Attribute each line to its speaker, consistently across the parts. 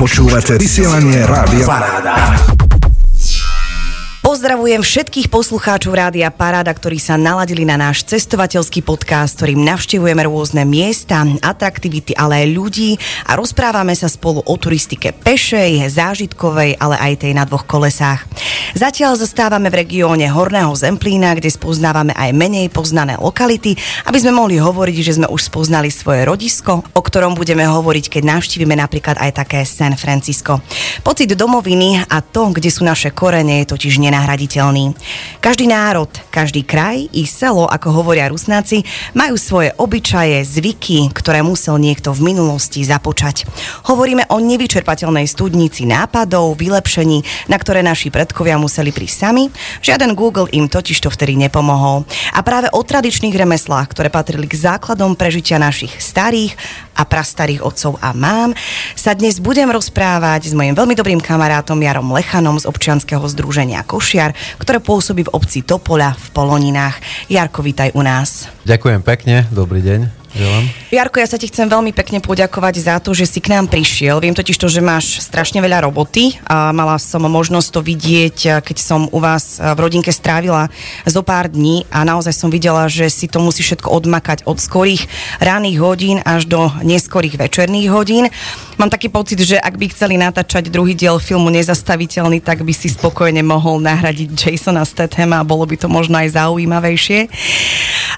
Speaker 1: Počúvate vysielanie Rádia Paráda.
Speaker 2: Pozdravujem všetkých poslucháčov Rádia Paráda, ktorí sa naladili na náš cestovateľský podcast, ktorým navštevujeme rôzne miesta, atraktivity, ale aj ľudí a rozprávame sa spolu o turistike pešej, zážitkovej, ale aj tej na dvoch kolesách. Zatiaľ zastávame v regióne Horného Zemplína, kde spoznávame aj menej poznané lokality, aby sme mohli hovoriť, že sme už spoznali svoje rodisko, o ktorom budeme hovoriť, keď navštívime napríklad aj také San Francisco. Pocit domoviny a to, kde sú naše korene, je totiž nená nenahraditeľný. Každý národ, každý kraj i selo, ako hovoria Rusnáci, majú svoje obyčaje, zvyky, ktoré musel niekto v minulosti započať. Hovoríme o nevyčerpateľnej studnici nápadov, vylepšení, na ktoré naši predkovia museli prísť sami. Žiaden Google im totiž to vtedy nepomohol. A práve o tradičných remeslách, ktoré patrili k základom prežitia našich starých a prastarých otcov a mám, sa dnes budem rozprávať s mojim veľmi dobrým kamarátom Jarom Lechanom z občianskeho združenia Košiar, ktoré pôsobí v obci Topola v Poloninách. Jarko, vítaj u nás.
Speaker 3: Ďakujem pekne, dobrý deň. Želám.
Speaker 2: Jarko, ja sa ti chcem veľmi pekne poďakovať za to, že si k nám prišiel. Viem totiž to, že máš strašne veľa roboty a mala som možnosť to vidieť, keď som u vás v rodinke strávila zo pár dní a naozaj som videla, že si to musí všetko odmakať od skorých ranných hodín až do neskorých večerných hodín. Mám taký pocit, že ak by chceli natáčať druhý diel filmu Nezastaviteľný, tak by si spokojne mohol nahradiť Jasona Stathama a bolo by to možno aj zaujímavejšie.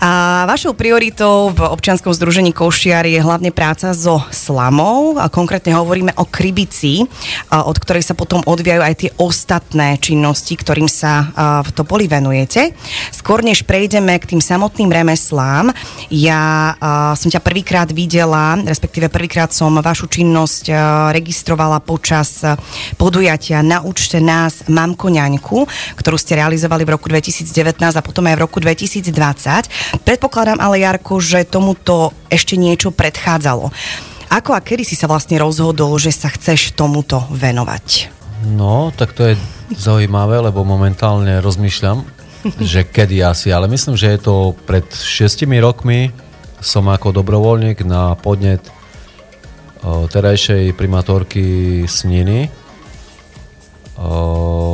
Speaker 2: A vašou prioritou v občianskom združení Košiar je hlavne práca so slamou a konkrétne hovoríme o krybici, od ktorej sa potom odvíjajú aj tie ostatné činnosti, ktorým sa v Topoli venujete. Skôr než prejdeme k tým samotným remeslám, ja som ťa prvýkrát videla, respektíve prvýkrát som vašu činnosť registrovala počas podujatia Naučte nás mamko ňaňku, ktorú ste realizovali v roku 2019 a potom aj v roku 2020. Predpokladám ale, Jarko, že tomuto ešte niečo predchádzalo. Ako a kedy si sa vlastne rozhodol, že sa chceš tomuto venovať?
Speaker 3: No, tak to je zaujímavé, lebo momentálne rozmýšľam, že kedy asi, ale myslím, že je to pred šestimi rokmi som ako dobrovoľník na podnet terajšej primátorky Sniny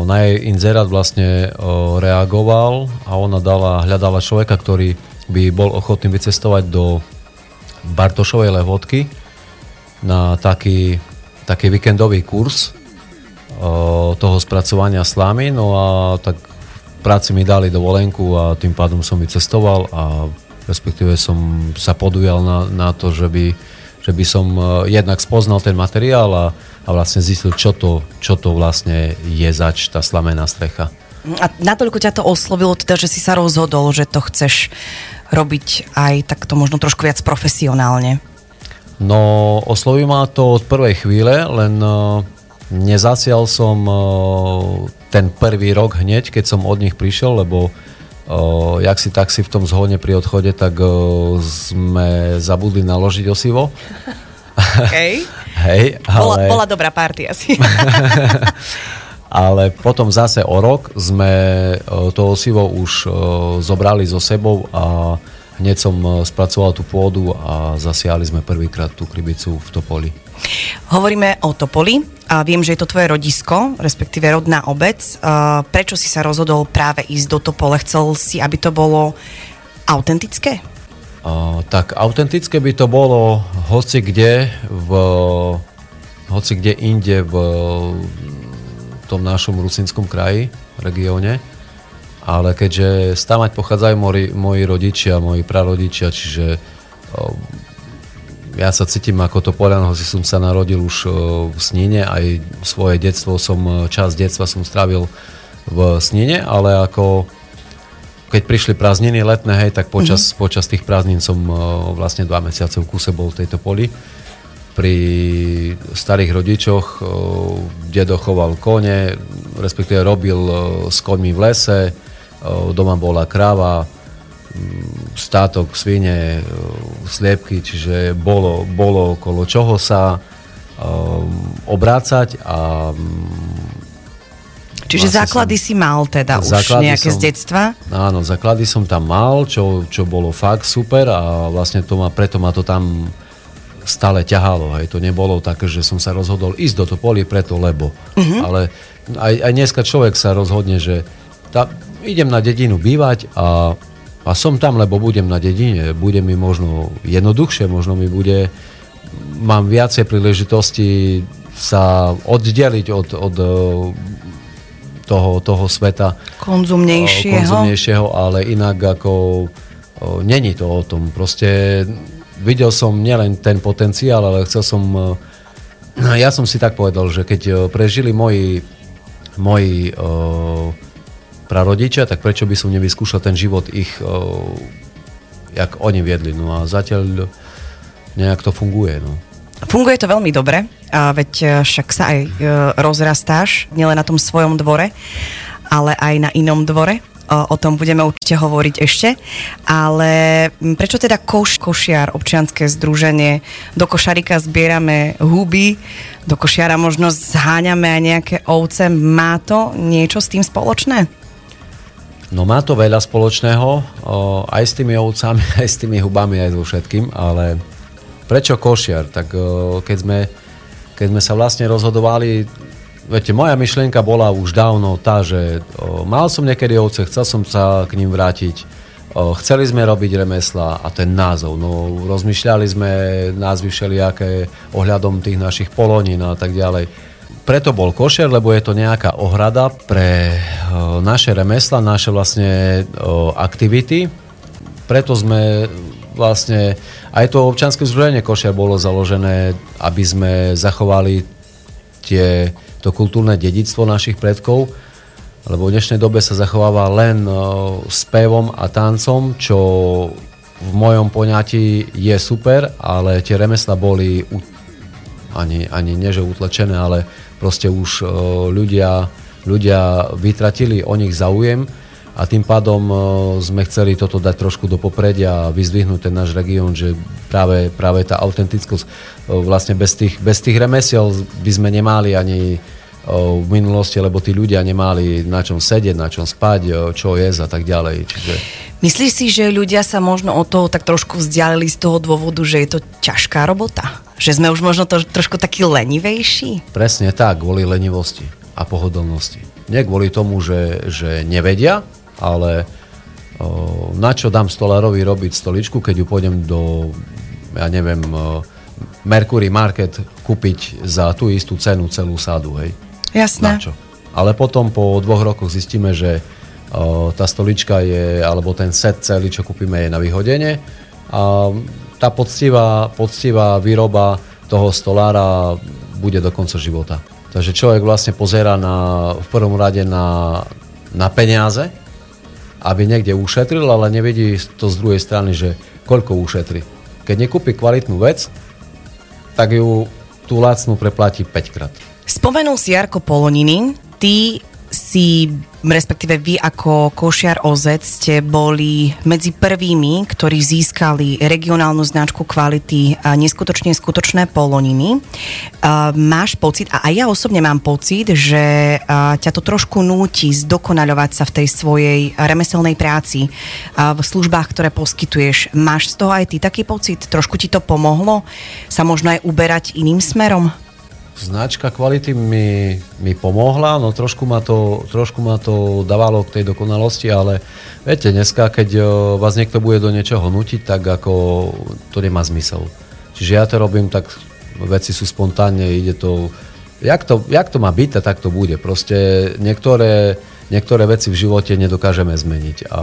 Speaker 3: na jej inzerát vlastne reagoval a ona dala, hľadala človeka, ktorý by bol ochotný vycestovať do Bartošovej Levodky na taký, taký víkendový kurz toho spracovania slámy. No a tak práci mi dali dovolenku a tým pádom som vycestoval a respektíve som sa podujal na, na to, že by, že by som jednak spoznal ten materiál a, a vlastne zistil, čo to, čo to vlastne je zač, tá slamená strecha.
Speaker 2: A natoľko ťa to oslovilo, teda, že si sa rozhodol, že to chceš robiť aj takto možno trošku viac profesionálne?
Speaker 3: No, osloví ma to od prvej chvíle, len uh, nezasial som uh, ten prvý rok hneď, keď som od nich prišiel, lebo uh, jak si tak si v tom zhodne pri odchode, tak uh, sme zabudli naložiť osivo.
Speaker 2: Okay.
Speaker 3: Hej,
Speaker 2: ale... bola, bola dobrá party asi.
Speaker 3: ale potom zase o rok sme e, to osivo už e, zobrali so sebou a hneď som e, spracoval tú pôdu a zasiali sme prvýkrát tú krybicu v Topoli.
Speaker 2: Hovoríme o Topoli a viem, že je to tvoje rodisko, respektíve rodná obec. Prečo si sa rozhodol práve ísť do Topole? Chcel si, aby to bolo autentické?
Speaker 3: Uh, tak autentické by to bolo hoci kde v hoci kde inde v tom našom Rusinskom kraji, regióne. Ale keďže stávať pochádzajú moji, moji rodičia, moji prarodičia, čiže uh, ja sa cítim ako to Polian, hoci som sa narodil už uh, v Snine, aj svoje detstvo som, čas detstva som strávil v Snine, ale ako keď prišli prázdniny letné, hej, tak počas, mm-hmm. počas tých prázdnin som vlastne dva mesiace v kuse bol v tejto poli. Pri starých rodičoch, dedo choval kone, respektíve robil s koňmi v lese, doma bola kráva, státok, svine, sliepky, čiže bolo, bolo okolo čoho sa obrácať a
Speaker 2: Čiže vlastne základy som, si mal teda už nejaké som, z detstva?
Speaker 3: Áno, základy som tam mal, čo, čo bolo fakt super a vlastne to ma, preto ma to tam stále ťahalo. Hej. To nebolo také, že som sa rozhodol ísť do Topoly preto, lebo. Mm-hmm. Ale aj, aj dneska človek sa rozhodne, že tá, idem na dedinu bývať a, a som tam, lebo budem na dedine. Bude mi možno jednoduchšie, možno mi bude, mám viacej príležitosti sa oddeliť od, od toho, toho sveta.
Speaker 2: Konzumnejšieho.
Speaker 3: Konzumnejšieho, ale inak ako není to o tom. Proste videl som nielen ten potenciál, ale chcel som... Ja som si tak povedal, že keď prežili moji, moji uh, prarodičia, tak prečo by som nevyskúšal ten život ich, uh, jak oni viedli. No a zatiaľ nejak to funguje. No.
Speaker 2: Funguje to veľmi dobre, a veď však sa aj rozrastáš, nielen na tom svojom dvore, ale aj na inom dvore o tom budeme určite hovoriť ešte. Ale prečo teda koš, košiar, občianske združenie, do košarika zbierame huby, do košiara možno zháňame aj nejaké ovce. Má to niečo s tým spoločné?
Speaker 3: No má to veľa spoločného, aj s tými ovcami, aj s tými hubami, aj so všetkým, ale prečo košiar? Tak keď, sme, keď sme sa vlastne rozhodovali Viete, moja myšlienka bola už dávno tá, že o, mal som niekedy ovce, chcel som sa k ním vrátiť, o, chceli sme robiť remesla a ten názov, no rozmýšľali sme názvy všelijaké ohľadom tých našich polonín a tak ďalej. Preto bol košer, lebo je to nejaká ohrada pre o, naše remesla, naše vlastne o, aktivity. Preto sme vlastne, aj to občanské združenie košer bolo založené, aby sme zachovali tie to kultúrne dedictvo našich predkov, lebo v dnešnej dobe sa zachováva len uh, spevom a tancom, čo v mojom poňatí je super, ale tie remesla boli ani, ani nie utlačené, ale proste už uh, ľudia, ľudia vytratili o nich záujem a tým pádom uh, sme chceli toto dať trošku do popredia a vyzdvihnúť ten náš región, že práve, práve tá autentickosť uh, vlastne bez tých, bez tých remesiel by sme nemali ani uh, v minulosti, lebo tí ľudia nemali na čom sedieť, na čom spať, čo jesť a tak ďalej. Čiže...
Speaker 2: Myslíš si, že ľudia sa možno od toho tak trošku vzdialili z toho dôvodu, že je to ťažká robota? Že sme už možno to, trošku takí lenivejší?
Speaker 3: Presne tak, kvôli lenivosti a pohodlnosti. Nie kvôli tomu, že, že nevedia, ale o, na čo dám stolárovi robiť stoličku, keď ju pôjdem do, ja neviem, o, Mercury Market kúpiť za tú istú cenu celú sádu, hej.
Speaker 2: Jasné.
Speaker 3: Na čo? Ale potom po dvoch rokoch zistíme, že o, tá stolička je, alebo ten set celý, čo kúpime, je na vyhodenie a tá poctivá, poctivá výroba toho stolára bude do konca života. Takže človek vlastne pozera na, v prvom rade na, na peniaze, aby niekde ušetril, ale nevidí to z druhej strany, že koľko ušetrí. Keď nekúpi kvalitnú vec, tak ju tú lacnú preplatí 5 krát.
Speaker 2: Spomenul si Jarko Poloniny, ty si, respektíve vy ako Košiar OZ ste boli medzi prvými, ktorí získali regionálnu značku kvality neskutočne skutočné poloniny. máš pocit, a aj ja osobne mám pocit, že ťa to trošku núti zdokonaľovať sa v tej svojej remeselnej práci, v službách, ktoré poskytuješ. Máš z toho aj ty taký pocit? Trošku ti to pomohlo sa možno aj uberať iným smerom?
Speaker 3: Značka kvality mi, mi pomohla, no trošku ma, to, trošku ma to dávalo k tej dokonalosti, ale viete, dneska, keď vás niekto bude do niečoho nutiť, tak ako to nemá zmysel. Čiže ja to robím tak, veci sú spontánne, ide to, jak to, jak to má byť, tak to bude. Proste niektoré, niektoré veci v živote nedokážeme zmeniť. A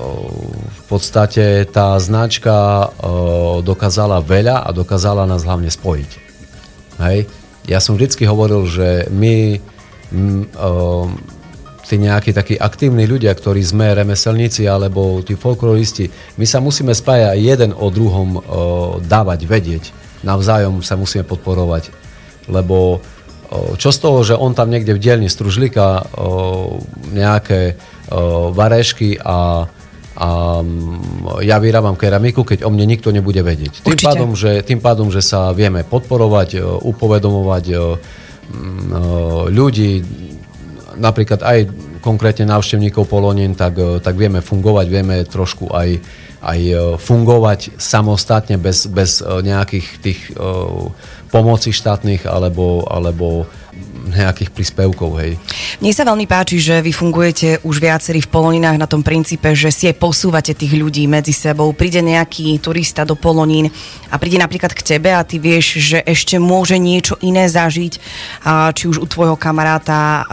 Speaker 3: v podstate tá značka dokázala veľa a dokázala nás hlavne spojiť. Hej? Ja som vždycky hovoril, že my m, o, tí nejakí takí aktívni ľudia, ktorí sme remeselníci alebo tí folkloristi, my sa musíme spájať jeden o druhom o, dávať vedieť. Navzájom sa musíme podporovať. Lebo čo z toho, že on tam niekde v dielni stružlíka nejaké varešky a a mm, ja vyrábam keramiku, keď o mne nikto nebude vedieť. Tým pádom, že, tým pádom, že sa vieme podporovať, e, upovedomovať e, mm, e, ľudí, napríklad aj konkrétne návštevníkov Polonín, tak, tak vieme fungovať, vieme trošku aj aj fungovať samostatne bez, bez nejakých tých pomoci štátnych alebo, alebo nejakých príspevkov, hej.
Speaker 2: Mne sa veľmi páči, že vy fungujete už viacerí v Poloninách na tom princípe, že si posúvate tých ľudí medzi sebou. Príde nejaký turista do Polonín a príde napríklad k tebe a ty vieš, že ešte môže niečo iné zažiť, či už u tvojho kamaráta,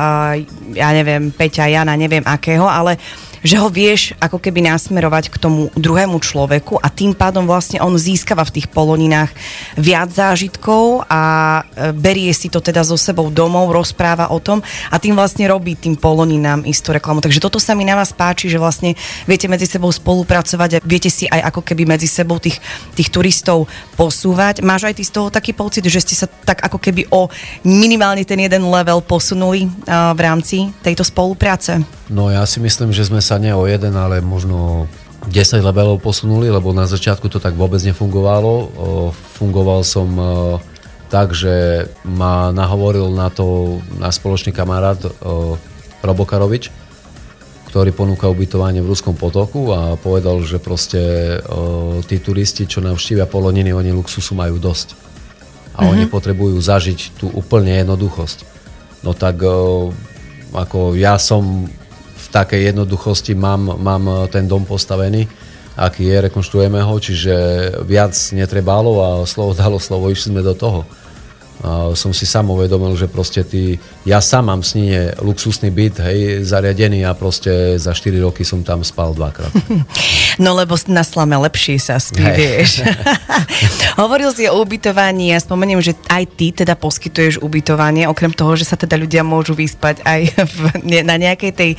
Speaker 2: ja neviem, Peťa, Jana, neviem akého, ale že ho vieš ako keby nasmerovať k tomu druhému človeku a tým pádom vlastne on získava v tých poloninách viac zážitkov a e, berie si to teda so sebou domov, rozpráva o tom a tým vlastne robí tým poloninám istú reklamu. Takže toto sa mi na vás páči, že vlastne viete medzi sebou spolupracovať a viete si aj ako keby medzi sebou tých, tých turistov posúvať. Máš aj ty z toho taký pocit, že ste sa tak ako keby o minimálne ten jeden level posunuli v rámci tejto spolupráce?
Speaker 3: No ja si myslím, že sme sa nie o jeden, ale možno 10 levelov posunuli, lebo na začiatku to tak vôbec nefungovalo. Fungoval som tak, že ma nahovoril na to na spoločný kamarát Robo Karovič, ktorý ponúka ubytovanie v Ruskom potoku a povedal, že proste tí turisti, čo navštívia Poloniny, oni luxusu majú dosť. A mm-hmm. oni mhm. potrebujú zažiť tú úplne jednoduchosť. No tak ako ja som v takej jednoduchosti mám, mám ten dom postavený, aký je, rekonštruujeme ho, čiže viac netrebalo a slovo dalo slovo, išli sme do toho. Som si sám uvedomil, že proste ty, ja sám mám sníne luxusný byt, hej, zariadený a proste za 4 roky som tam spal dvakrát.
Speaker 2: No lebo na slame lepšie sa spí, hey. vieš. Hovoril si o ubytovaní a spomeniem, že aj ty teda poskytuješ ubytovanie, okrem toho, že sa teda ľudia môžu vyspať aj v, na nejakej tej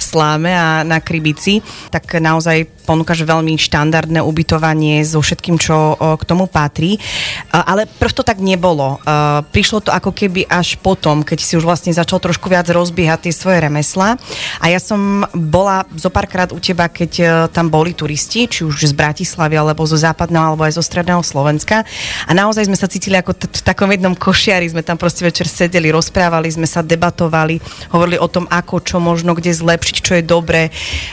Speaker 2: sláme a na krybici, tak naozaj ponúkaš veľmi štandardné ubytovanie so všetkým, čo k tomu patrí. Ale prv to tak nebolo prišlo to ako keby až potom, keď si už vlastne začal trošku viac rozbiehať tie svoje remesla. A ja som bola zo párkrát u teba, keď e, tam boli turisti, či už z Bratislavy, alebo zo západného, alebo aj zo stredného Slovenska. A naozaj sme sa cítili ako v takom jednom košiari, sme tam proste večer sedeli, rozprávali sme sa, debatovali, hovorili o tom, ako, čo možno kde zlepšiť, čo je dobré,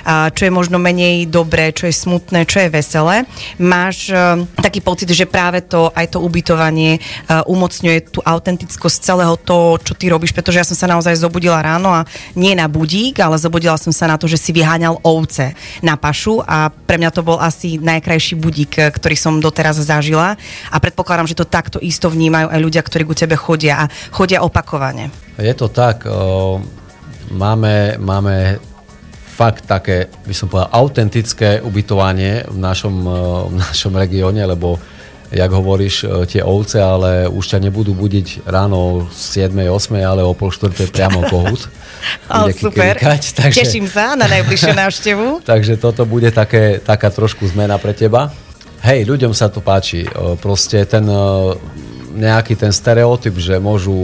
Speaker 2: čo je možno menej dobré, čo je smutné, čo je veselé. Máš e, taký pocit, že práve to, aj to ubytovanie e, umocňuje tú autentickosť celého toho, čo ty robíš, pretože ja som sa naozaj zobudila ráno a nie na budík, ale zobudila som sa na to, že si vyháňal ovce na pašu a pre mňa to bol asi najkrajší budík, ktorý som doteraz zažila a predpokladám, že to takto isto vnímajú aj ľudia, ktorí ku tebe chodia a chodia opakovane.
Speaker 3: Je to tak, máme, máme fakt také, by som povedal, autentické ubytovanie v našom, v našom regióne, lebo jak hovoríš, e, tie ovce, ale už ťa nebudú budiť ráno 7. 8. ale o pol 4. priamo kohút.
Speaker 2: Ale super, klikať, takže, teším sa na najbližšiu návštevu.
Speaker 3: takže toto bude také, taká trošku zmena pre teba. Hej, ľuďom sa to páči. E, proste ten e, nejaký ten stereotyp, že môžu,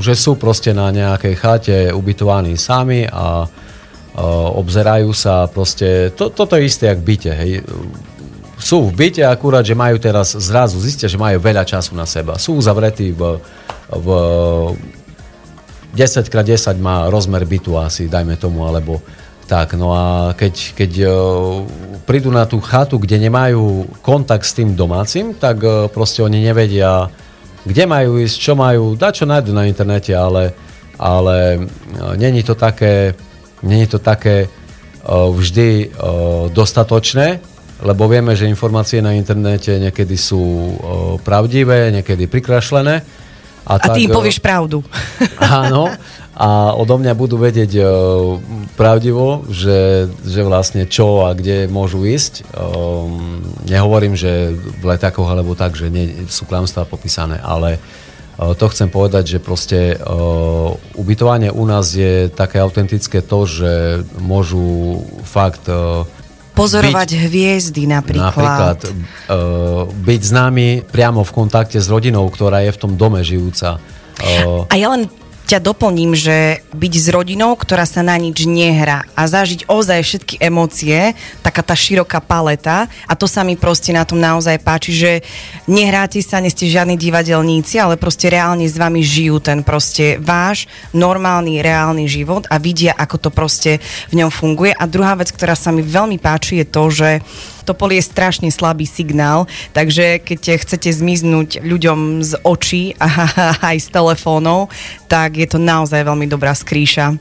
Speaker 3: že sú proste na nejakej chate ubytovaní sami a obzerajú sa proste, to, toto je isté jak byte, hej sú v byte akurát, že majú teraz zrazu, zistia, že majú veľa času na seba. Sú uzavretí v, v 10x10 má rozmer bytu asi, dajme tomu, alebo tak. No a keď, keď uh, prídu na tú chatu, kde nemajú kontakt s tým domácim, tak uh, proste oni nevedia, kde majú ísť, čo majú, dá čo nájdu na internete, ale, ale není to také, není to také uh, vždy uh, dostatočné, lebo vieme, že informácie na internete niekedy sú o, pravdivé, niekedy prikrašlené.
Speaker 2: A, a tak, ty povieš pravdu.
Speaker 3: Áno. A odo mňa budú vedieť pravdivo, že, že vlastne čo a kde môžu ísť. Nehovorím, že v letákoch alebo tak, že nie, sú klamstvá popísané, ale to chcem povedať, že proste o, ubytovanie u nás je také autentické to, že môžu fakt o,
Speaker 2: Pozorovať byť, hviezdy napríklad. Napríklad
Speaker 3: uh, byť s nami priamo v kontakte s rodinou, ktorá je v tom dome žijúca.
Speaker 2: Uh, a ja len ťa doplním, že byť s rodinou, ktorá sa na nič nehrá a zažiť ozaj všetky emócie, taká tá široká paleta a to sa mi proste na tom naozaj páči, že nehráte sa, nie ste žiadni divadelníci, ale proste reálne s vami žijú ten proste váš normálny, reálny život a vidia, ako to proste v ňom funguje. A druhá vec, ktorá sa mi veľmi páči, je to, že v Topoli je strašne slabý signál, takže keď chcete zmiznúť ľuďom z očí a aj z telefónov, tak je to naozaj veľmi dobrá skrýša.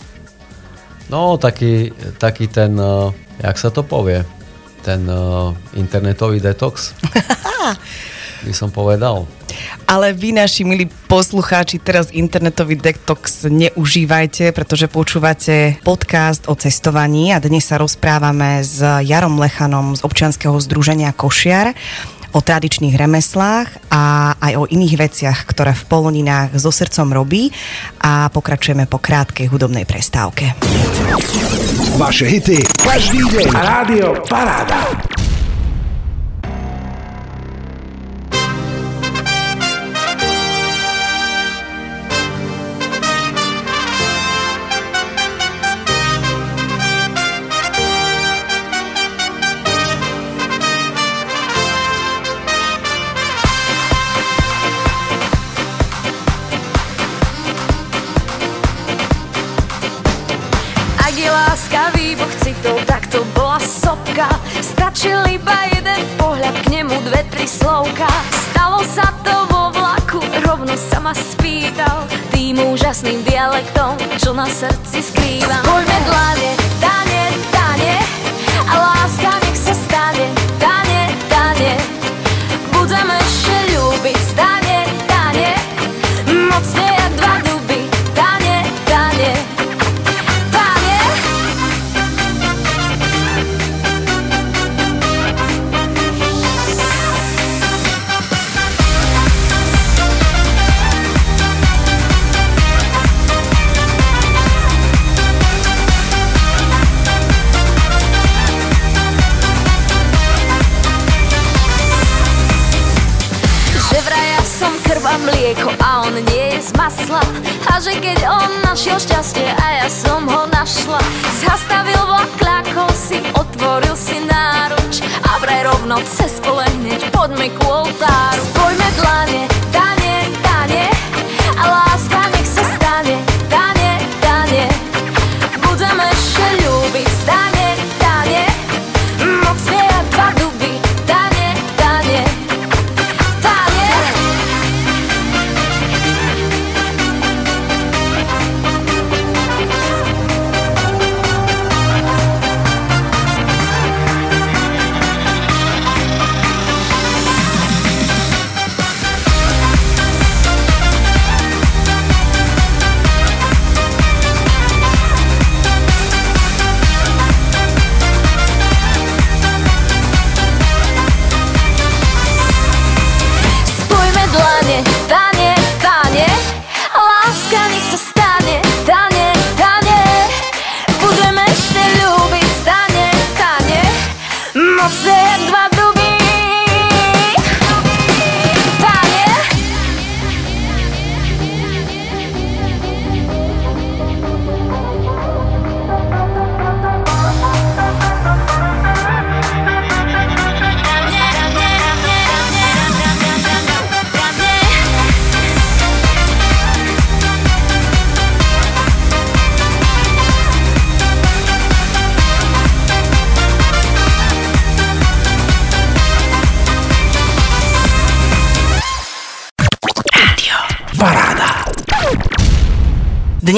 Speaker 3: No, taký, taký ten, uh, jak sa to povie, ten uh, internetový detox, by som povedal.
Speaker 2: Ale vy, naši milí poslucháči, teraz internetový detox neužívajte, pretože počúvate podcast o cestovaní a dnes sa rozprávame s Jarom Lechanom z občianskeho združenia Košiar o tradičných remeslách a aj o iných veciach, ktoré v Poloninách so srdcom robí a pokračujeme po krátkej hudobnej prestávke.
Speaker 1: Vaše hity každý deň. Rádio Paráda.
Speaker 4: Sopka. Stačil iba jeden pohľad k nemu dve, tri slovka. Stalo sa to vo vlaku, rovno sa ma spýtal. Tým úžasným dialektom, čo na srdci skrývam. Poďme dlane, dane, dane. A láska nech sa stane, dane, dane. Budeme ešte ľúbiť, stane,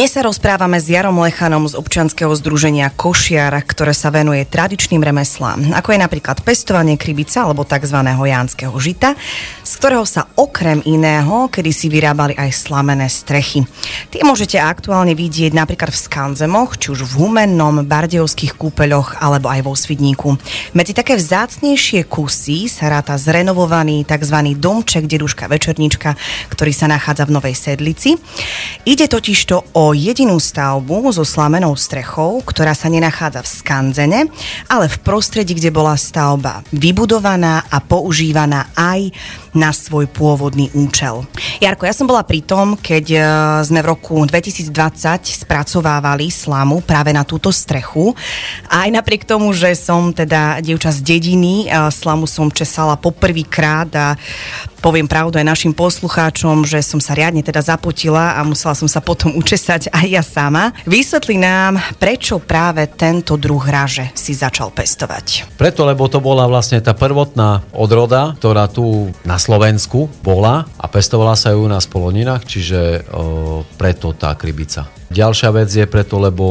Speaker 2: Dnes sa rozprávame s Jarom Lechanom z občianskeho združenia Košiar, ktoré sa venuje tradičným remeslám, ako je napríklad pestovanie krybica alebo tzv. jánskeho žita, ktorého sa okrem iného kedy si vyrábali aj slamené strechy. Tie môžete aktuálne vidieť napríklad v Skanzemoch, či už v Humennom, Bardejovských kúpeľoch alebo aj vo Svidníku. Medzi také vzácnejšie kusy sa ráta zrenovovaný tzv. domček deduška Večernička, ktorý sa nachádza v Novej Sedlici. Ide totižto o jedinú stavbu so slamenou strechou, ktorá sa nenachádza v Skanzene, ale v prostredí, kde bola stavba vybudovaná a používaná aj na svoj pôvodný účel. Jarko, ja som bola pri tom, keď e, sme v roku 2020 spracovávali slamu práve na túto strechu. Aj napriek tomu, že som teda dievča z dediny, e, slamu som česala poprvýkrát a poviem pravdu aj našim poslucháčom, že som sa riadne teda zapotila a musela som sa potom učesať aj ja sama. Vysvetli nám, prečo práve tento druh raže si začal pestovať.
Speaker 3: Preto, lebo to bola vlastne tá prvotná odroda, ktorá tu na Slovensku bola a pestovala sa ju na spoloninách, čiže o, preto tá krybica. Ďalšia vec je preto, lebo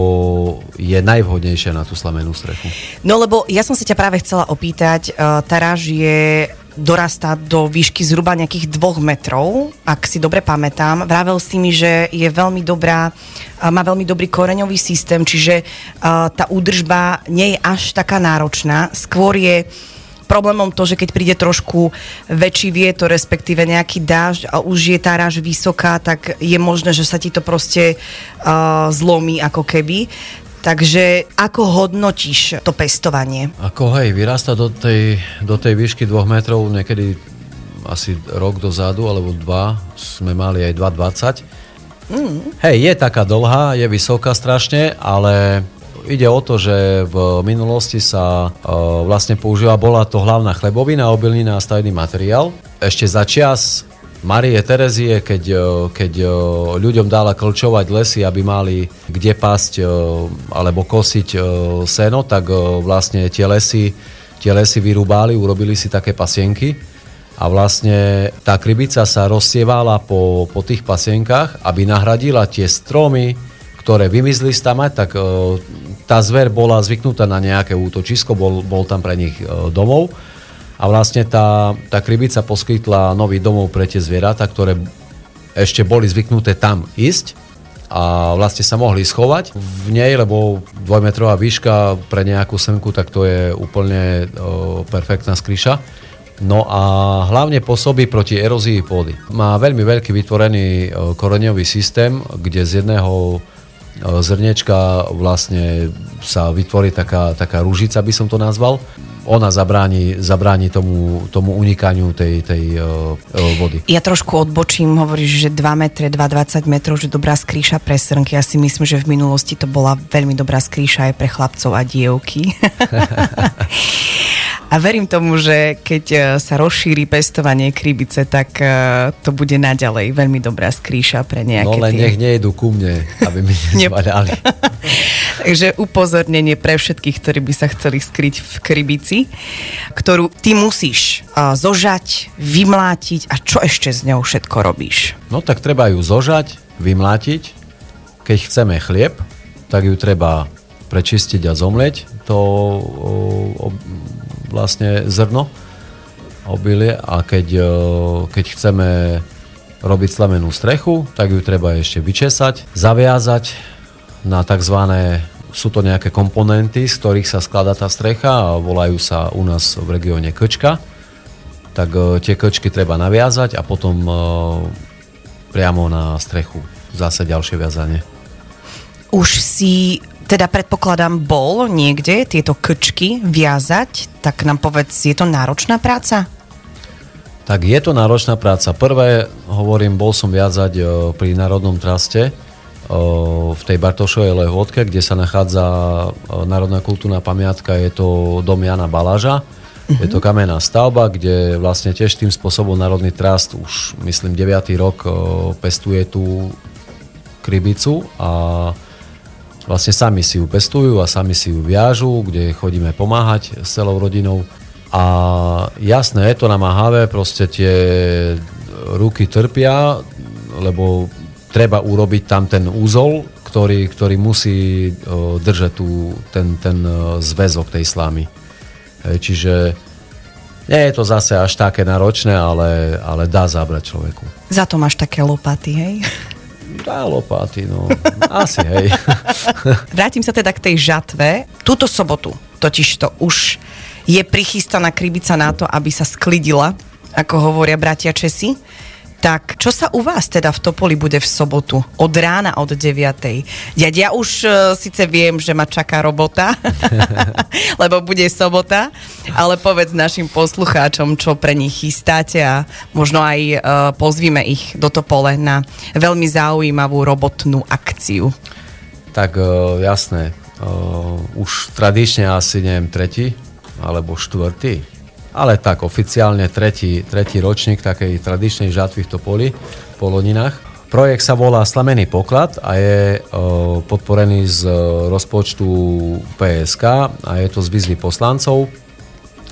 Speaker 3: je najvhodnejšia na tú slamenú strechu.
Speaker 2: No lebo ja som si ťa práve chcela opýtať, uh, tá ráž je dorastá do výšky zhruba nejakých dvoch metrov, ak si dobre pamätám. Vravel si mi, že je veľmi dobrá, má veľmi dobrý koreňový systém, čiže tá údržba nie je až taká náročná. Skôr je problémom to, že keď príde trošku väčší vietor, respektíve nejaký dážď a už je tá ráž vysoká, tak je možné, že sa ti to proste uh, zlomí ako keby. Takže ako hodnotíš to pestovanie?
Speaker 3: Ako hej, vyrasta do tej, do tej výšky dvoch metrov niekedy asi rok dozadu, alebo dva, sme mali aj 2,20. Mm. Hej, je taká dlhá, je vysoká strašne, ale ide o to, že v minulosti sa uh, vlastne používa, bola to hlavná chlebovina, obilnina a stavebný materiál. Ešte za čas Marie Terezie, keď, e, keď e, ľuďom dala klčovať lesy, aby mali kde pásť alebo kosiť seno, tak vlastne tie lesy, tie lesy vyrúbali, urobili si také pasienky a vlastne tá krybica sa rozsievala po, po tých pasienkách, aby nahradila tie stromy, ktoré vymizli z tam, tak tá zver bola zvyknutá na nejaké útočisko, bol, bol tam pre nich domov a vlastne tá, tá krybica poskytla nový domov pre tie zvieratá, ktoré ešte boli zvyknuté tam ísť a vlastne sa mohli schovať v nej, lebo dvojmetrová výška pre nejakú semku, tak to je úplne o, perfektná skríša. No a hlavne pôsobí proti erózii pôdy. Má veľmi veľký vytvorený koreňový systém, kde z jedného zrniečka vlastne sa vytvorí taká, taká rúžica, by som to nazval ona zabráni, zabráni tomu, tomu unikaniu tej, tej uh, vody.
Speaker 2: Ja trošku odbočím, hovoríš, že 2 metre, 2,20 metrov, že dobrá skrýša pre srnky. Ja si myslím, že v minulosti to bola veľmi dobrá skrýša aj pre chlapcov a dievky. A verím tomu, že keď e, sa rozšíri pestovanie krybice, tak to bude naďalej veľmi dobrá skrýša pre nejaké
Speaker 3: No len tie... nech nejdu ku mne, aby mi nezvaľali.
Speaker 2: Takže upozornenie pre všetkých, ktorí by sa chceli skryť v krybici, ktorú ty musíš zožať, vymlátiť a čo ešte s ňou všetko robíš?
Speaker 3: No tak treba ju zožať, vymlátiť. Keď chceme chlieb, tak ju treba prečistiť a zomleť to vlastne zrno obilie a keď, o, keď chceme robiť slamenú strechu, tak ju treba ešte vyčesať, zaviazať na tzv. sú to nejaké komponenty, z ktorých sa skladá tá strecha a volajú sa u nás v regióne krčka. Tak e, tie krčky treba naviazať a potom e, priamo na strechu zase ďalšie viazanie.
Speaker 2: Už si teda predpokladám bol niekde tieto krčky viazať, tak nám povedz, je to náročná práca?
Speaker 3: Tak je to náročná práca. Prvé, hovorím, bol som viazať e, pri Národnom traste, v tej Bartošovej lehôdke, kde sa nachádza Národná kultúrna pamiatka, je to dom Jana Baláža. Uh-huh. Je to kamenná stavba, kde vlastne tiež tým spôsobom Národný trast už myslím 9. rok pestuje tú krybicu a vlastne sami si ju pestujú a sami si ju viažu, kde chodíme pomáhať s celou rodinou. A jasné, je to namáhavé, proste tie ruky trpia, lebo treba urobiť tam ten úzol, ktorý, ktorý musí držať tú, ten, ten zväzok tej slámy. Hej, čiže nie je to zase až také náročné, ale, ale dá zabrať človeku.
Speaker 2: Za to máš také lopaty, hej?
Speaker 3: Dá lopaty, no. Asi, hej.
Speaker 2: Vrátim sa teda k tej žatve. Túto sobotu totiž to už je prichystaná krybica na to, aby sa sklidila, ako hovoria bratia Česi. Tak čo sa u vás teda v Topoli bude v sobotu? Od rána od 9. Ja, ja už uh, síce viem, že ma čaká robota, lebo bude sobota, ale povedz našim poslucháčom, čo pre nich chystáte a možno aj uh, pozvíme ich do Topole na veľmi zaujímavú robotnú akciu.
Speaker 3: Tak uh, jasné, uh, už tradične asi neviem, tretí alebo štvrtý ale tak oficiálne tretí, tretí ročník takej tradičnej žatvy v Topoli, v Poloninách. Projekt sa volá Slamený poklad a je uh, podporený z rozpočtu PSK a je to z výzvy poslancov,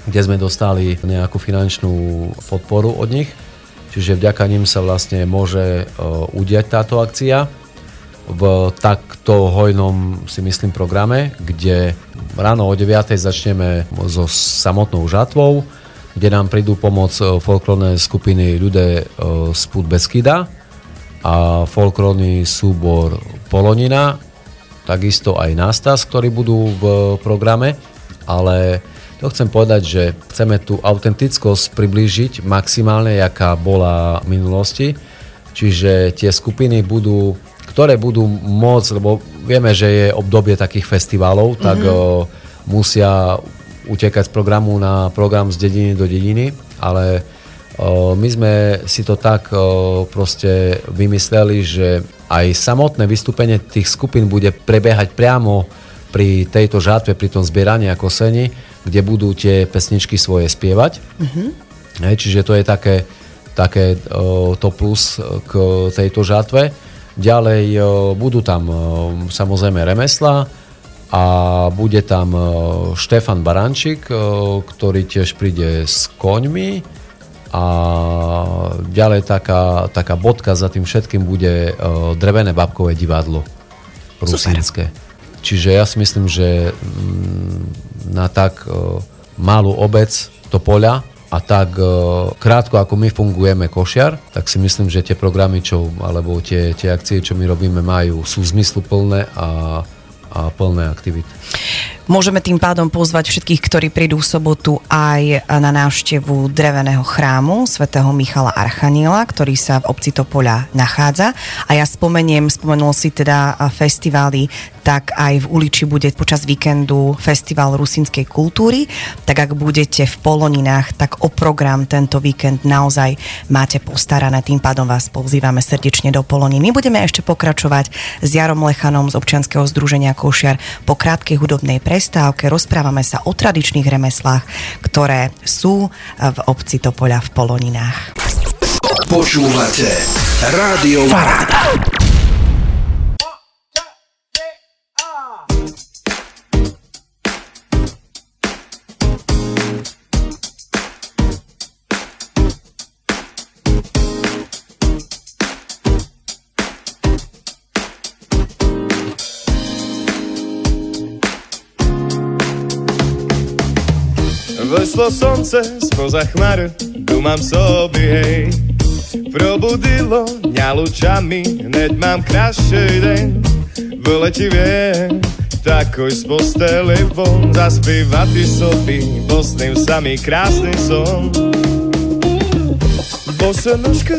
Speaker 3: kde sme dostali nejakú finančnú podporu od nich. Čiže vďaka ním sa vlastne môže uh, udiať táto akcia v takto hojnom, si myslím, programe, kde ráno o 9. začneme so samotnou žatvou, kde nám prídu pomoc e, folklórne skupiny ľudé e, z Put Beskida a folklórny súbor Polonina, takisto aj Nastas, ktorí budú v programe, ale to chcem povedať, že chceme tú autentickosť priblížiť maximálne, jaká bola v minulosti, čiže tie skupiny budú ktoré budú môcť, lebo vieme, že je obdobie takých festivalov, mm-hmm. tak uh, musia utekať z programu na program z dediny do dediny, ale my sme si to tak proste vymysleli, že aj samotné vystúpenie tých skupín bude prebiehať priamo pri tejto žátve, pri tom zbieraní a kosení, kde budú tie pesničky svoje spievať. Mm-hmm. Hej, čiže to je také, také to plus k tejto žátve. Ďalej budú tam samozrejme remesla a bude tam Štefan Barančík, ktorý tiež príde s koňmi a ďalej taká, taká bodka za tým všetkým bude drevené babkové divadlo rusínske. Čiže ja si myslím, že mm, na tak malú obec Topoľa a tak e, krátko ako my fungujeme košiar, tak si myslím, že tie programy, čo, alebo tie, tie akcie, čo my robíme, majú, sú zmysluplné a, a plné aktivity.
Speaker 2: Môžeme tým pádom pozvať všetkých, ktorí prídu v sobotu aj na návštevu dreveného chrámu svätého Michala Archaniela, ktorý sa v obci Topoľa nachádza. A ja spomeniem, spomenul si teda festivály, tak aj v uliči bude počas víkendu festival rusinskej kultúry. Tak ak budete v Poloninách, tak o program tento víkend naozaj máte postarané. Tým pádom vás pozývame srdečne do Polonín. My budeme ešte pokračovať s Jarom Lechanom z občianskeho združenia Košiar po krátkej hudobnej pre prestávke rozprávame sa o tradičných remeslách, ktoré sú v obci Topoľa v Poloninách.
Speaker 1: Počúvate Rádio Paráda.
Speaker 5: Vyslo slnce spoza chmar, mám sobie, hej. Probudilo mňa lučami, hneď mám krajší deň. Vie, takoj z postele von Zaspívať soby, posním sa mi krásny son. Bosonožka,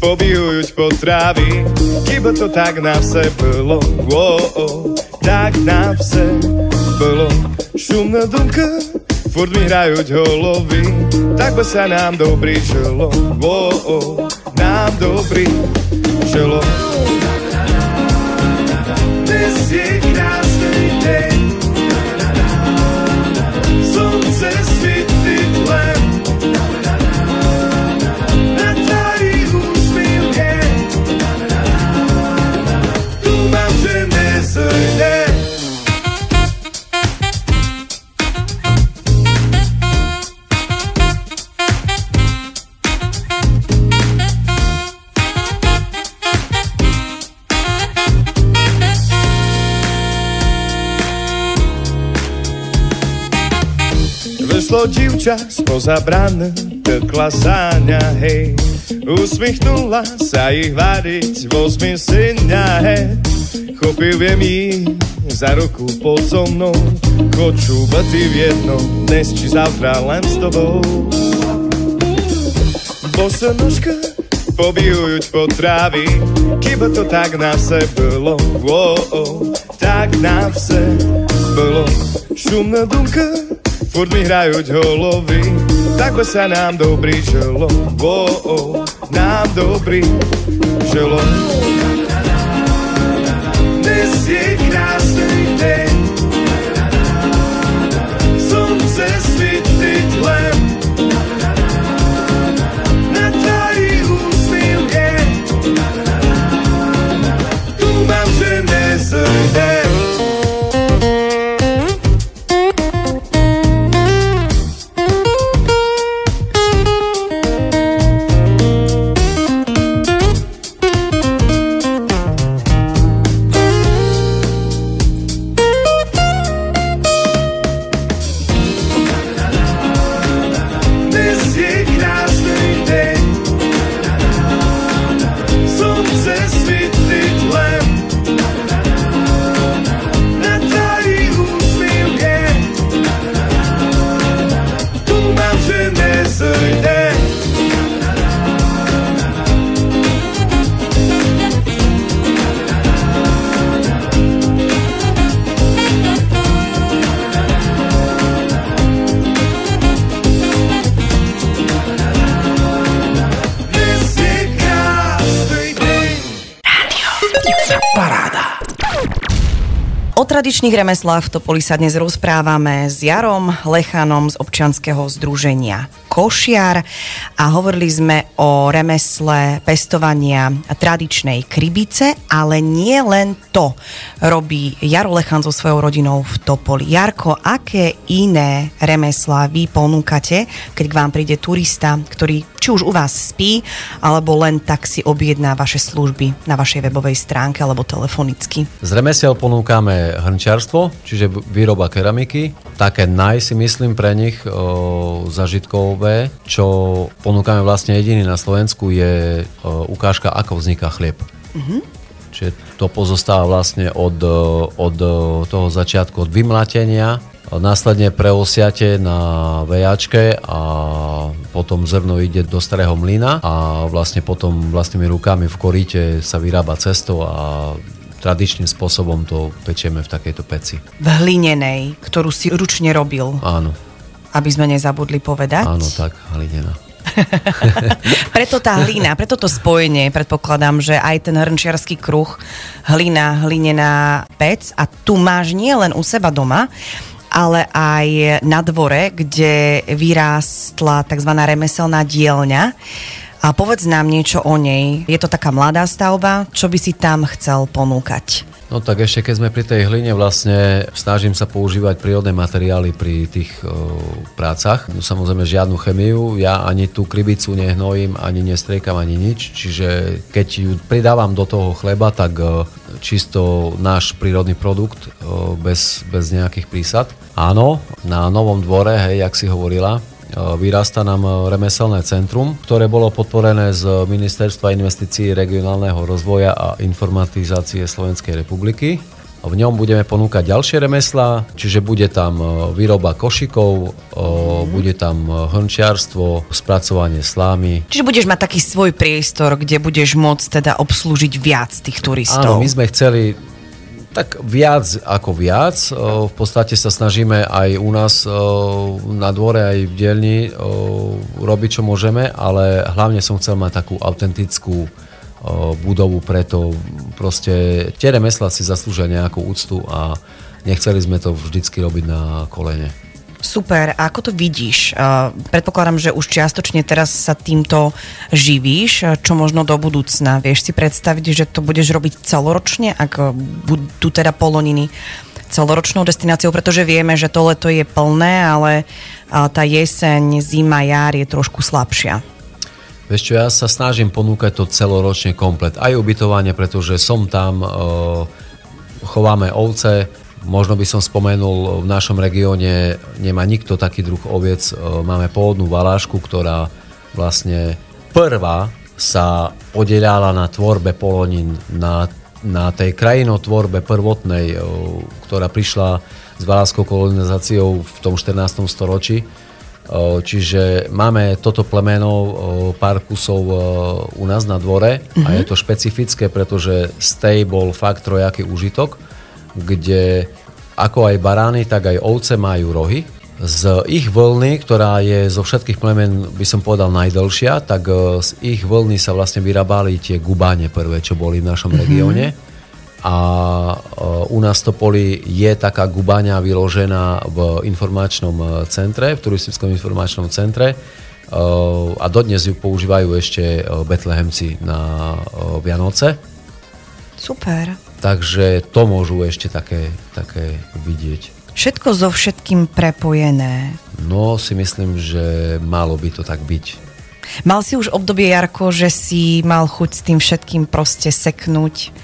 Speaker 5: pobijujúť po trávi Kiba to tak na vse bylo, oh, tak na vse bylo. Šumná domka, furt mi hrajú holovy, tak by sa nám dobrý žilo. Oh, oh, nám dobrý žilo. Dnes je Vyšlo divča spoza bran, trkla sáňa, hej. Usmichnula sa ich variť, vozmi syňa, hej. Chopil viem ich za ruku pod so mnou, choď čúbať v jednom, dnes či zavtra len s tobou. Bosa nožka, Pobíjujúc po trávi Kiba to tak na vse bylo oh, oh, Tak na vse bylo Šumná dunka Furt mi hrajú holovy Tak by sa nám dobrý žilo oh, Nám dobrý žilo Dnes je krásny deň. Slnce svietiť len. Na tvári úsmiv je. Dúfam, že nezojde Slnce svietiť
Speaker 2: tradičných remeslách v Topoli sa dnes rozprávame s Jarom Lechanom z občianskeho združenia Košiar a hovorili sme o remesle pestovania tradičnej krybice, ale nie len to robí Jaro Lechan so svojou rodinou v Topoli. Jarko, aké iné remeslá vy ponúkate, keď k vám príde turista, ktorý či už u vás spí, alebo len tak si objedná vaše služby na vašej webovej stránke alebo telefonicky?
Speaker 3: Z remesiel ponúkame hrnčiarstvo, čiže výroba keramiky. Také naj si myslím pre nich o, zažitkové, čo ponúkame vlastne jediný na Slovensku je o, ukážka, ako vzniká chlieb. Čiže to pozostáva vlastne od, e, od e, toho začiatku, od vymlatenia, následne preosiate na vejačke a potom zrno ide do starého mlyna a vlastne potom vlastnými rukami v koríte sa vyrába cesto a tradičným spôsobom to pečieme v takejto peci.
Speaker 2: v hlinenej, ktorú si ručne robil,
Speaker 3: Áno,
Speaker 2: aby sme nezabudli povedať.
Speaker 3: áno, tak, hlinená.
Speaker 2: preto tá hlina, preto to spojenie, predpokladám, že aj ten hrnčiarsky kruh, hlina, hlinená pec a tu máš nie len u seba doma, ale aj na dvore, kde vyrástla tzv. remeselná dielňa. A povedz nám niečo o nej. Je to taká mladá stavba, čo by si tam chcel ponúkať?
Speaker 3: No tak ešte keď sme pri tej hline, vlastne snažím sa používať prírodné materiály pri tých o, prácach. No, samozrejme žiadnu chemiu, ja ani tú krybicu nehnojím, ani nestriekam, ani nič. Čiže keď ju pridávam do toho chleba, tak o, čisto náš prírodný produkt, o, bez, bez nejakých prísad. Áno, na novom dvore, hej, jak si hovorila, vyrasta nám remeselné centrum, ktoré bolo podporené z Ministerstva investícií regionálneho rozvoja a informatizácie Slovenskej republiky. V ňom budeme ponúkať ďalšie remeslá, čiže bude tam výroba košikov, bude tam hrnčiarstvo, spracovanie slámy.
Speaker 2: Čiže budeš mať taký svoj priestor, kde budeš môcť teda obslúžiť viac tých turistov.
Speaker 3: Áno, my sme chceli tak viac ako viac. V podstate sa snažíme aj u nás na dvore, aj v dielni robiť, čo môžeme, ale hlavne som chcel mať takú autentickú budovu, preto proste tie remesla si zaslúžia nejakú úctu a nechceli sme to vždycky robiť na kolene.
Speaker 2: Super, a ako to vidíš? Predpokladám, že už čiastočne teraz sa týmto živíš, čo možno do budúcna. Vieš si predstaviť, že to budeš robiť celoročne, ak uh, budú teda poloniny celoročnou destináciou, pretože vieme, že to leto je plné, ale tá jeseň, zima, jar je trošku slabšia.
Speaker 3: Vieš čo, ja sa snažím ponúkať to celoročne komplet. Aj ubytovanie, pretože som tam, e, chováme ovce, možno by som spomenul, v našom regióne nemá nikto taký druh oviec. E, máme pôvodnú valášku, ktorá vlastne prvá sa podielala na tvorbe polonín, na, na tej krajinotvorbe prvotnej, e, ktorá prišla s valáskou kolonizáciou v tom 14. storočí O, Čiže máme toto plemeno pár kusov u nás na dvore a je to špecifické, pretože z tej bol fakt trojaký užitok, kde ako aj barány, tak aj ovce majú rohy. Z ich vlny, ktorá je zo všetkých plemen, by som povedal, najdlhšia, tak e, z ich vlny sa vlastne vyrábali tie gubáne prvé, čo boli v našom regióne. A e, u nás to poli je taká gubáňa vyložená v informačnom e, centre, v turistickom informačnom centre a dodnes ju používajú ešte betlehemci na Vianoce.
Speaker 2: Super.
Speaker 3: Takže to môžu ešte také, také vidieť.
Speaker 2: Všetko so všetkým prepojené.
Speaker 3: No si myslím, že malo by to tak byť.
Speaker 2: Mal si už obdobie, Jarko, že si mal chuť s tým všetkým proste seknúť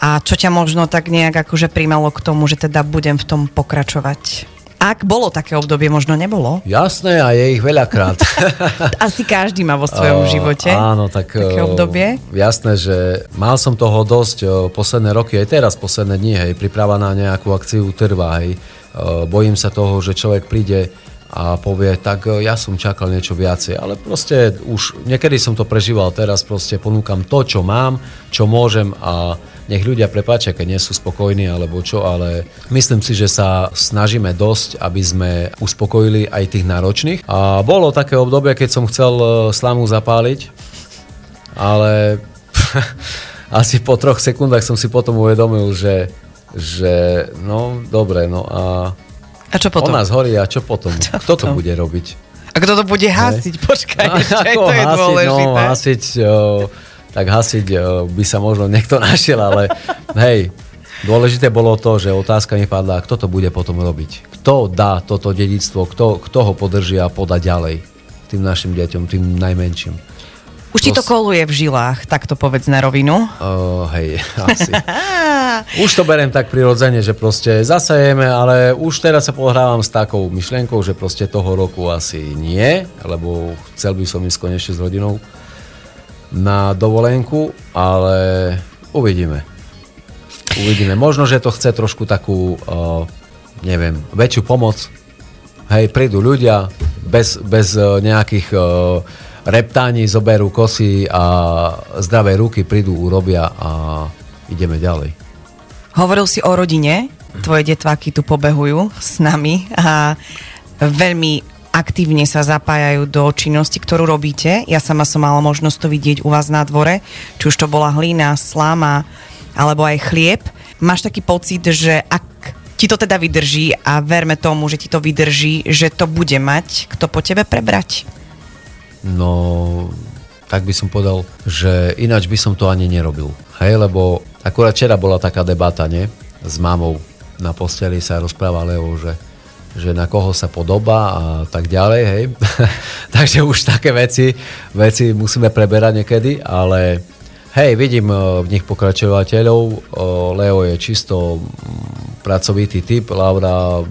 Speaker 2: a čo ťa možno tak nejak akože primalo k tomu, že teda budem v tom pokračovať? Ak bolo také obdobie, možno nebolo.
Speaker 3: Jasné, a je ich veľakrát.
Speaker 2: Asi každý má vo svojom
Speaker 3: O,
Speaker 2: živote.
Speaker 3: Áno, tak
Speaker 2: Také obdobie.
Speaker 3: Jasné, že mal som toho dosť o, posledné roky, aj teraz posledné dni, hej, príprava na nejakú akciu trvá, hej. O, bojím sa toho, že človek príde a povie, tak ja som čakal niečo viacej, ale proste už niekedy som to prežíval, teraz proste ponúkam to, čo mám, čo môžem a nech ľudia prepáčia, keď nie sú spokojní alebo čo, ale myslím si, že sa snažíme dosť, aby sme uspokojili aj tých náročných. A bolo také obdobie, keď som chcel e, slamu zapáliť, ale asi po troch sekundách som si potom uvedomil, že, že no dobre, no a
Speaker 2: A čo potom?
Speaker 3: ona zhorí a čo potom?
Speaker 2: Čo
Speaker 3: Kto to
Speaker 2: potom?
Speaker 3: bude robiť?
Speaker 2: A kto to bude hasiť? Počkaj, ešte aj
Speaker 3: Ako
Speaker 2: to je
Speaker 3: hasiť,
Speaker 2: dôležité.
Speaker 3: No, hasiť, o, tak hasiť o, by sa možno niekto našiel, ale hej, dôležité bolo to, že otázka mi padla, kto to bude potom robiť. Kto dá toto dedictvo, kto, kto ho podrží a poda ďalej tým našim deťom, tým najmenším.
Speaker 2: Už ti to koluje v žilách, tak to povedz na rovinu.
Speaker 3: Uh, hej, asi. Už to berem tak prirodzene, že proste zasajeme, ale už teraz sa pohrávam s takou myšlienkou, že proste toho roku asi nie, lebo chcel by som ísť konečne s rodinou na dovolenku, ale uvidíme. Uvidíme. Možno, že to chce trošku takú, uh, neviem, väčšiu pomoc. Hej, prídu ľudia bez, bez uh, nejakých uh, reptání, zoberú kosy a zdravé ruky prídu, urobia a ideme ďalej.
Speaker 2: Hovoril si o rodine, tvoje detváky tu pobehujú s nami a veľmi aktívne sa zapájajú do činnosti, ktorú robíte. Ja sama som mala možnosť to vidieť u vás na dvore, či už to bola hlína, sláma alebo aj chlieb. Máš taký pocit, že ak ti to teda vydrží a verme tomu, že ti to vydrží, že to bude mať kto po tebe prebrať?
Speaker 3: No, tak by som povedal, že ináč by som to ani nerobil. Hej, lebo akurát včera bola taká debata, nie? S mamou na posteli sa rozpráva Leo, že že na koho sa podobá a tak ďalej, hej. Takže už také veci, veci musíme preberať niekedy, ale hej, vidím eh, v nich pokračovateľov. Eh, Leo je čisto mm, pracovitý typ, Laura, eh,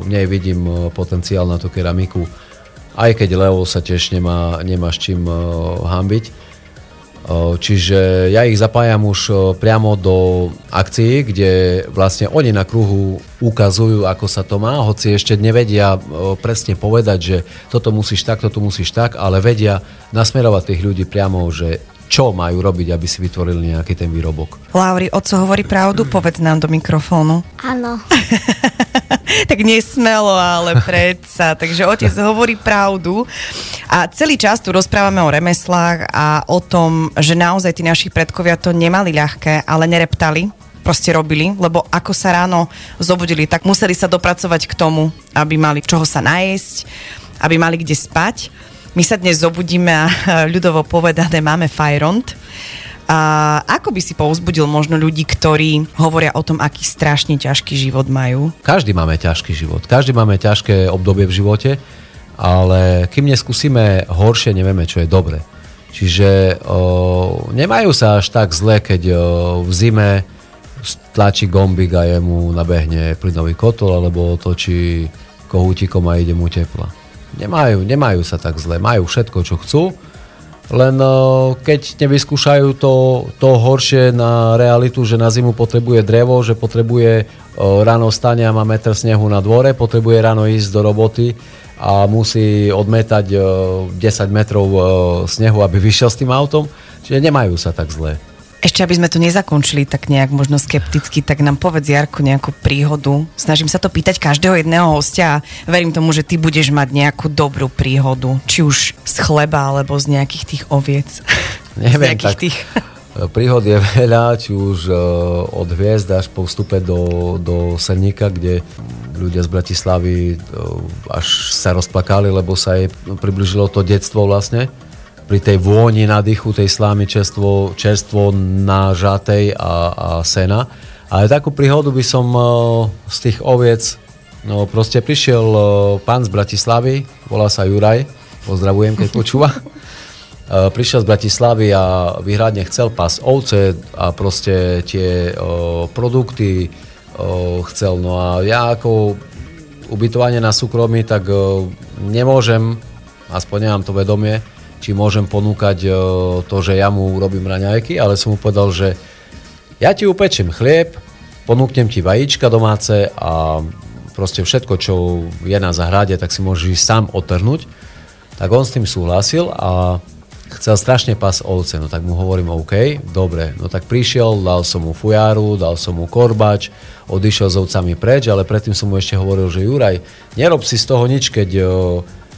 Speaker 3: v nej vidím potenciál na tú keramiku, aj keď Leo sa tiež nemá, nemá s čím hambiť. Čiže ja ich zapájam už priamo do akcií, kde vlastne oni na kruhu ukazujú, ako sa to má, hoci ešte nevedia presne povedať, že toto musíš tak, toto musíš tak, ale vedia nasmerovať tých ľudí priamo, že čo majú robiť, aby si vytvorili nejaký ten výrobok.
Speaker 2: Lauri, oco hovorí pravdu, povedz nám do mikrofónu.
Speaker 4: Áno.
Speaker 2: tak nesmelo, ale predsa. Takže otec hovorí pravdu. A celý čas tu rozprávame o remeslách a o tom, že naozaj tí naši predkovia to nemali ľahké, ale nereptali proste robili, lebo ako sa ráno zobudili, tak museli sa dopracovať k tomu, aby mali čoho sa najesť, aby mali kde spať. My sa dnes zobudíme a ľudovo povedané máme fajront. A ako by si povzbudil možno ľudí, ktorí hovoria o tom, aký strašne ťažký život majú?
Speaker 3: Každý máme ťažký život, každý máme ťažké obdobie v živote, ale kým neskúsime horšie, nevieme, čo je dobre. Čiže o, nemajú sa až tak zle, keď o, v zime tlačí gombík a jemu nabehne plynový kotol, alebo otočí kohútikom a ide mu tepla. Nemajú, nemajú sa tak zle, majú všetko, čo chcú, len o, keď nevyskúšajú to, to horšie na realitu, že na zimu potrebuje drevo, že potrebuje o, ráno stane a má metr snehu na dvore, potrebuje ráno ísť do roboty a musí odmetať e, 10 metrov e, snehu, aby vyšiel s tým autom. Čiže nemajú sa tak zle.
Speaker 2: Ešte aby sme to nezakončili tak nejak možno skepticky, tak nám povedz Jarko nejakú príhodu. Snažím sa to pýtať každého jedného hostia a verím tomu, že ty budeš mať nejakú dobrú príhodu. Či už z chleba, alebo z nejakých tých oviec.
Speaker 3: Neviem,
Speaker 2: z nejakých
Speaker 3: tak
Speaker 2: tých...
Speaker 3: príhod je veľa, či už e, od hviezd až po vstupe do, do Serníka, kde ľudia z Bratislavy e, až sa rozplakali, lebo sa jej približilo to detstvo vlastne pri tej vôni nadýchu tej slámy čerstvo, čerstvo nažatej a, a sena. Ale takú príhodu by som e, z tých oviec, no proste prišiel e, pán z Bratislavy, volá sa Juraj, pozdravujem, keď počúva. E, prišiel z Bratislavy a vyhradne chcel pás ovce a proste tie produkty chcel. No a ja ako ubytovanie na súkromí, tak nemôžem, aspoň nemám to vedomie, či môžem ponúkať e, to, že ja mu urobím raňajky, ale som mu povedal, že ja ti upečím chlieb, ponúknem ti vajíčka domáce a proste všetko, čo je na zahrade, tak si môžeš sám otrhnúť. Tak on s tým súhlasil a chcel strašne pas ovce, no tak mu hovorím OK, dobre, no tak prišiel, dal som mu fujáru, dal som mu korbač, odišiel s ovcami preč, ale predtým som mu ešte hovoril, že Juraj, nerob si z toho nič, keď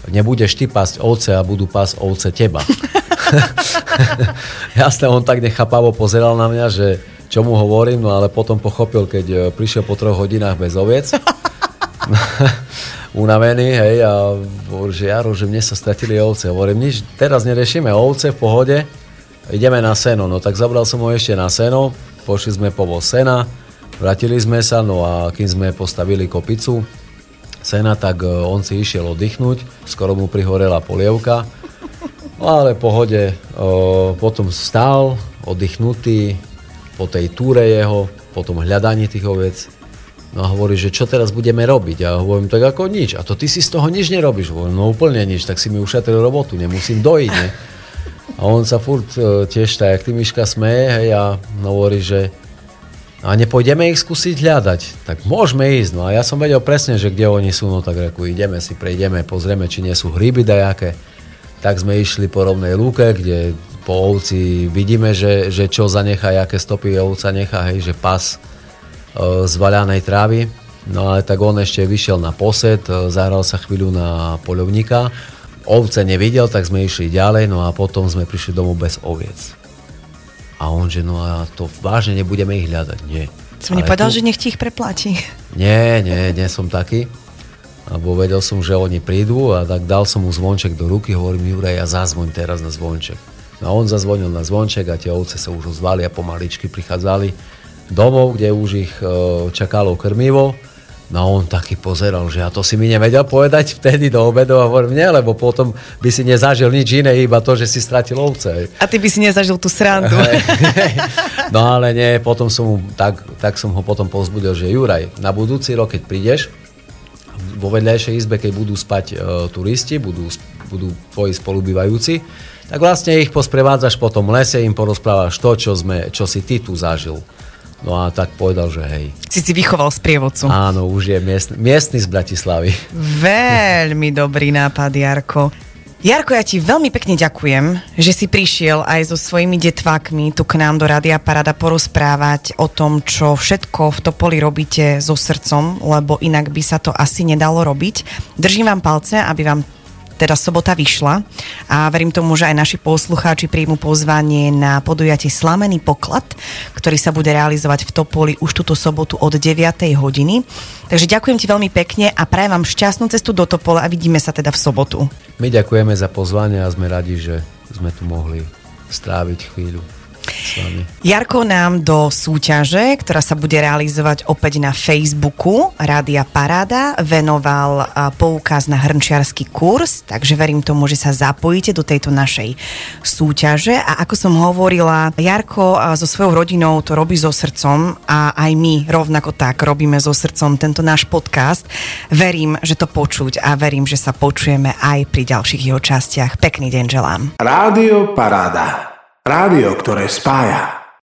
Speaker 3: nebudeš ty pásť ovce a budú pásť ovce teba. Jasne, on tak nechápavo pozeral na mňa, že čo mu hovorím, no ale potom pochopil, keď e, prišiel po troch hodinách bez oviec, unavený, hej, a hovorí, že Jaro, že mne sa stratili ovce. Hovorím, nič, teraz neriešime ovce v pohode, ideme na seno. No tak zabral som ho ešte na seno, pošli sme po sena, vrátili sme sa, no a kým sme postavili kopicu, sena, tak e, on si išiel oddychnúť, skoro mu prihorela polievka, ale pohode, e, potom stál oddychnutý po tej túre jeho, po tom hľadaní tých ovec, No a hovorí, že čo teraz budeme robiť? A hovorím, tak ako nič. A to ty si z toho nič nerobíš. Hovorím, no úplne nič, tak si mi ušetril robotu, nemusím dojiť. Ne? A on sa furt e, tiež tak, jak ty Miška smeje, hej, a hovorí, že a nepôjdeme ich skúsiť hľadať. Tak môžeme ísť. No a ja som vedel presne, že kde oni sú, no tak reku, ideme si, prejdeme, pozrieme, či nie sú hryby dajaké. Tak sme išli po rovnej lúke, kde po ovci vidíme, že, že čo zanechá, aké stopy ovca nechá, hej, že pas e, z vaľanej trávy. No ale tak on ešte vyšiel na posed, e, zahral sa chvíľu na poľovníka. Ovce nevidel, tak sme išli ďalej, no a potom sme prišli domov bez oviec. A on, že no a to vážne nebudeme ich hľadať. Nie.
Speaker 2: Som nepovedal, tu... že nech ti ich preplatí.
Speaker 3: Nie, nie, nie som taký. Lebo vedel som, že oni prídu a tak dal som mu zvonček do ruky, hovorím, Juraj, ja zazvoň teraz na zvonček. No a on zazvonil na zvonček a tie ovce sa už ozvali a pomaličky prichádzali domov, kde už ich e, čakalo krmivo No on taký pozeral, že ja to si mi nevedel povedať vtedy do obedu a hovorím, nie, lebo potom by si nezažil nič iné, iba to, že si stratil ovce.
Speaker 2: A ty by si nezažil tú srandu.
Speaker 3: no ale nie, potom som mu, tak, tak som ho potom pozbudil, že Juraj, na budúci rok, keď prídeš, vo vedľajšej izbe, keď budú spať e, turisti, budú, budú tvoji spolubývajúci, tak vlastne ich posprevádzaš po tom lese, im porozprávaš to, čo, sme, čo si ty tu zažil. No a tak povedal, že hej.
Speaker 2: Si si vychoval z prievodcu.
Speaker 3: Áno, už je miestny, miestny z Bratislavy.
Speaker 2: Veľmi dobrý nápad, Jarko. Jarko, ja ti veľmi pekne ďakujem, že si prišiel aj so svojimi detvákmi tu k nám do Radia Parada porozprávať o tom, čo všetko v Topoli robíte so srdcom, lebo inak by sa to asi nedalo robiť. Držím vám palce, aby vám teda sobota vyšla a verím tomu, že aj naši poslucháči príjmu pozvanie na podujatie Slamený poklad, ktorý sa bude realizovať v Topoli už túto sobotu od 9. hodiny. Takže ďakujem ti veľmi pekne a prajem vám šťastnú cestu do Topola a vidíme sa teda v sobotu.
Speaker 3: My ďakujeme za pozvanie a sme radi, že sme tu mohli stráviť chvíľu s vami.
Speaker 2: Jarko nám do súťaže, ktorá sa bude realizovať opäť na Facebooku Rádia Paráda, venoval poukaz na hrnčiarsky kurz, takže verím tomu, že sa zapojíte do tejto našej súťaže a ako som hovorila, Jarko so svojou rodinou to robí so srdcom a aj my rovnako tak robíme so srdcom tento náš podcast. Verím, že to počuť a verím, že sa počujeme aj pri ďalších jeho častiach. Pekný deň želám.
Speaker 1: Rádio Paráda. Rádio, ktoré spája.